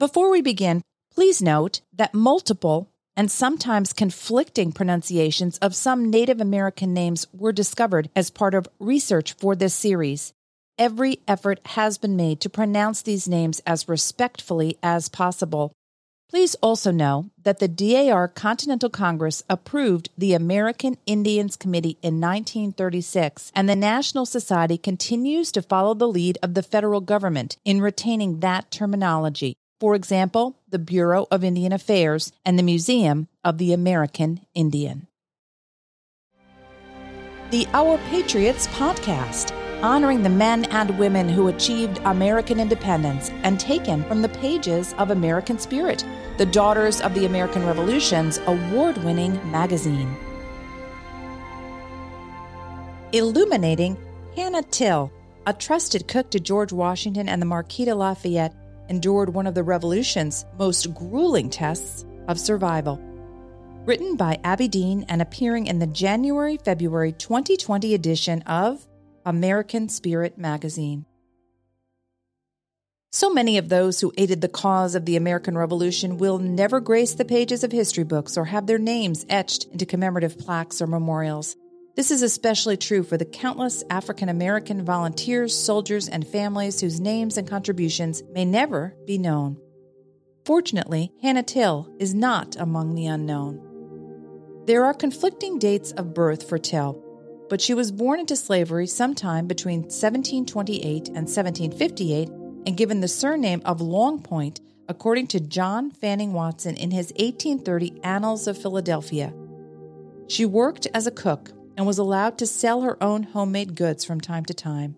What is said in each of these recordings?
Before we begin, please note that multiple and sometimes conflicting pronunciations of some Native American names were discovered as part of research for this series. Every effort has been made to pronounce these names as respectfully as possible. Please also know that the DAR Continental Congress approved the American Indians Committee in 1936, and the National Society continues to follow the lead of the federal government in retaining that terminology. For example, the Bureau of Indian Affairs and the Museum of the American Indian. The Our Patriots podcast honoring the men and women who achieved American independence and taken from the pages of American Spirit, the Daughters of the American Revolution's award winning magazine. Illuminating Hannah Till, a trusted cook to George Washington and the Marquis de Lafayette, endured one of the Revolution's most grueling tests of survival. Written by Abby Dean and appearing in the January February 2020 edition of American Spirit magazine. So many of those who aided the cause of the American Revolution will never grace the pages of history books or have their names etched into commemorative plaques or memorials. This is especially true for the countless African American volunteers, soldiers, and families whose names and contributions may never be known. Fortunately, Hannah Till is not among the unknown. There are conflicting dates of birth for Till, but she was born into slavery sometime between 1728 and 1758 and given the surname of Longpoint according to John Fanning Watson in his 1830 Annals of Philadelphia. She worked as a cook and was allowed to sell her own homemade goods from time to time.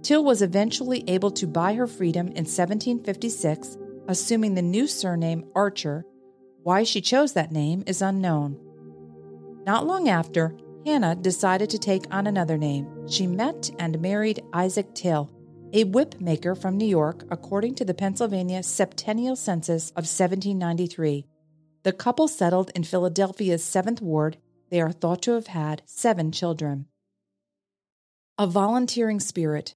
Till was eventually able to buy her freedom in 1756, assuming the new surname Archer. Why she chose that name is unknown. Not long after, Hannah decided to take on another name. She met and married Isaac Till, a whip maker from New York, according to the Pennsylvania Septennial Census of 1793. The couple settled in Philadelphia's 7th Ward. They are thought to have had seven children. A volunteering spirit.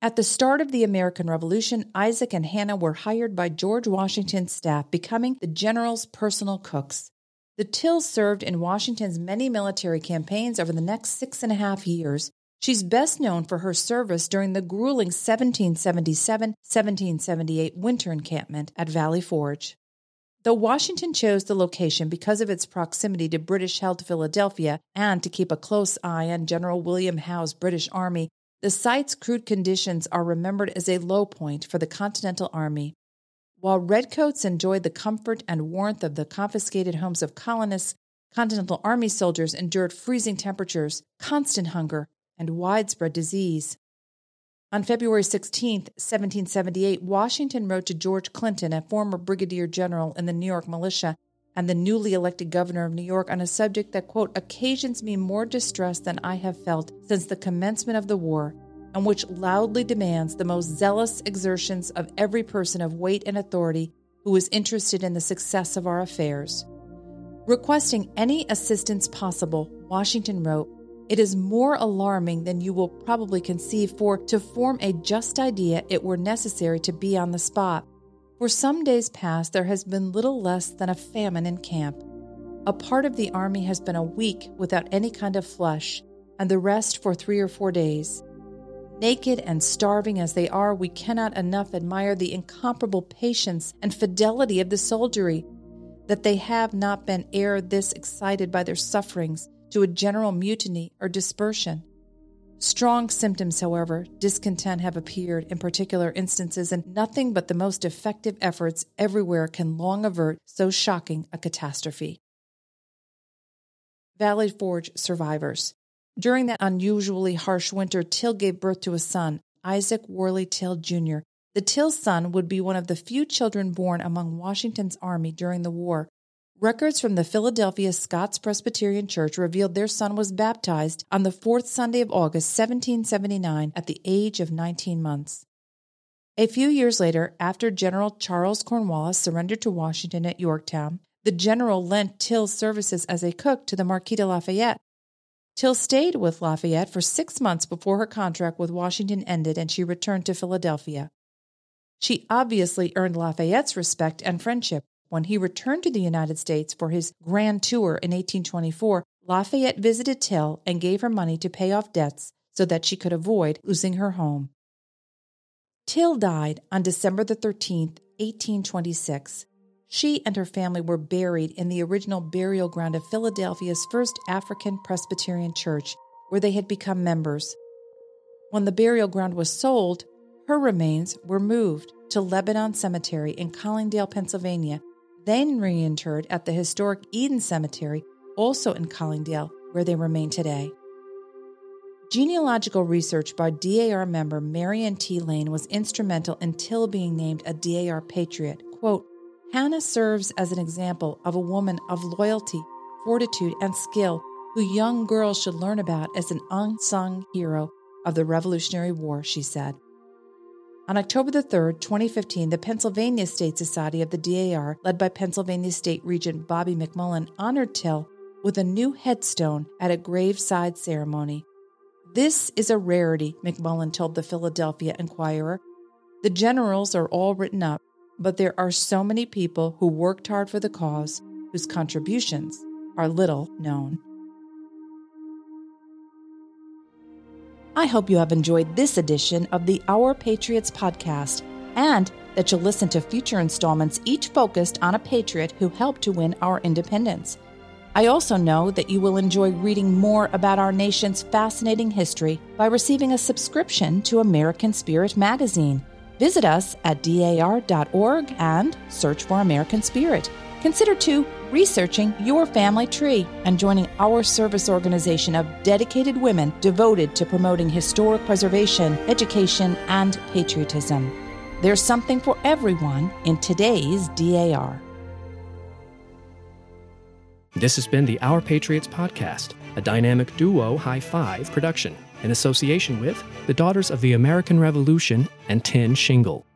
At the start of the American Revolution, Isaac and Hannah were hired by George Washington's staff, becoming the general's personal cooks. The Tills served in Washington's many military campaigns over the next six and a half years. She's best known for her service during the grueling 1777 1778 winter encampment at Valley Forge. Though Washington chose the location because of its proximity to British held Philadelphia and to keep a close eye on General William Howe's British Army, the site's crude conditions are remembered as a low point for the Continental Army. While redcoats enjoyed the comfort and warmth of the confiscated homes of colonists, Continental Army soldiers endured freezing temperatures, constant hunger, and widespread disease. On February 16, 1778, Washington wrote to George Clinton, a former brigadier general in the New York militia and the newly elected governor of New York, on a subject that, quote, occasions me more distress than I have felt since the commencement of the war and which loudly demands the most zealous exertions of every person of weight and authority who is interested in the success of our affairs. Requesting any assistance possible, Washington wrote, It is more alarming than you will probably conceive, for to form a just idea, it were necessary to be on the spot. For some days past, there has been little less than a famine in camp. A part of the army has been a week without any kind of flesh, and the rest for three or four days. Naked and starving as they are, we cannot enough admire the incomparable patience and fidelity of the soldiery, that they have not been ere this excited by their sufferings to a general mutiny or dispersion. Strong symptoms, however, discontent have appeared in particular instances, and nothing but the most effective efforts everywhere can long avert so shocking a catastrophe. Valley Forge survivors. During that unusually harsh winter, Till gave birth to a son, Isaac Worley Till Jr. The Till son would be one of the few children born among Washington's army during the war. Records from the Philadelphia Scots Presbyterian Church revealed their son was baptized on the fourth Sunday of August, 1779, at the age of 19 months. A few years later, after General Charles Cornwallis surrendered to Washington at Yorktown, the general lent Till's services as a cook to the Marquis de Lafayette. Till stayed with Lafayette for six months before her contract with Washington ended and she returned to Philadelphia. She obviously earned Lafayette's respect and friendship. When he returned to the United States for his grand tour in 1824, Lafayette visited Till and gave her money to pay off debts so that she could avoid losing her home. Till died on December the 13th, 1826. She and her family were buried in the original burial ground of Philadelphia's First African Presbyterian Church, where they had become members. When the burial ground was sold, her remains were moved to Lebanon Cemetery in Collingdale, Pennsylvania, then reinterred at the historic Eden Cemetery, also in Collingdale, where they remain today. Genealogical research by DAR member Marion T. Lane was instrumental in being named a DAR patriot. Quote, Hannah serves as an example of a woman of loyalty, fortitude, and skill who young girls should learn about as an unsung hero of the Revolutionary War, she said. On October the 3rd, 2015, the Pennsylvania State Society of the DAR, led by Pennsylvania State Regent Bobby McMullen, honored Till with a new headstone at a graveside ceremony. This is a rarity, McMullen told the Philadelphia Inquirer. The generals are all written up, but there are so many people who worked hard for the cause whose contributions are little known. I hope you have enjoyed this edition of the Our Patriots podcast and that you'll listen to future installments, each focused on a patriot who helped to win our independence. I also know that you will enjoy reading more about our nation's fascinating history by receiving a subscription to American Spirit magazine. Visit us at dar.org and search for American Spirit. Consider too researching your family tree and joining our service organization of dedicated women devoted to promoting historic preservation, education, and patriotism. There's something for everyone in today's DAR. This has been the Our Patriots podcast, a dynamic duo high five production in association with the Daughters of the American Revolution and Tin Shingle.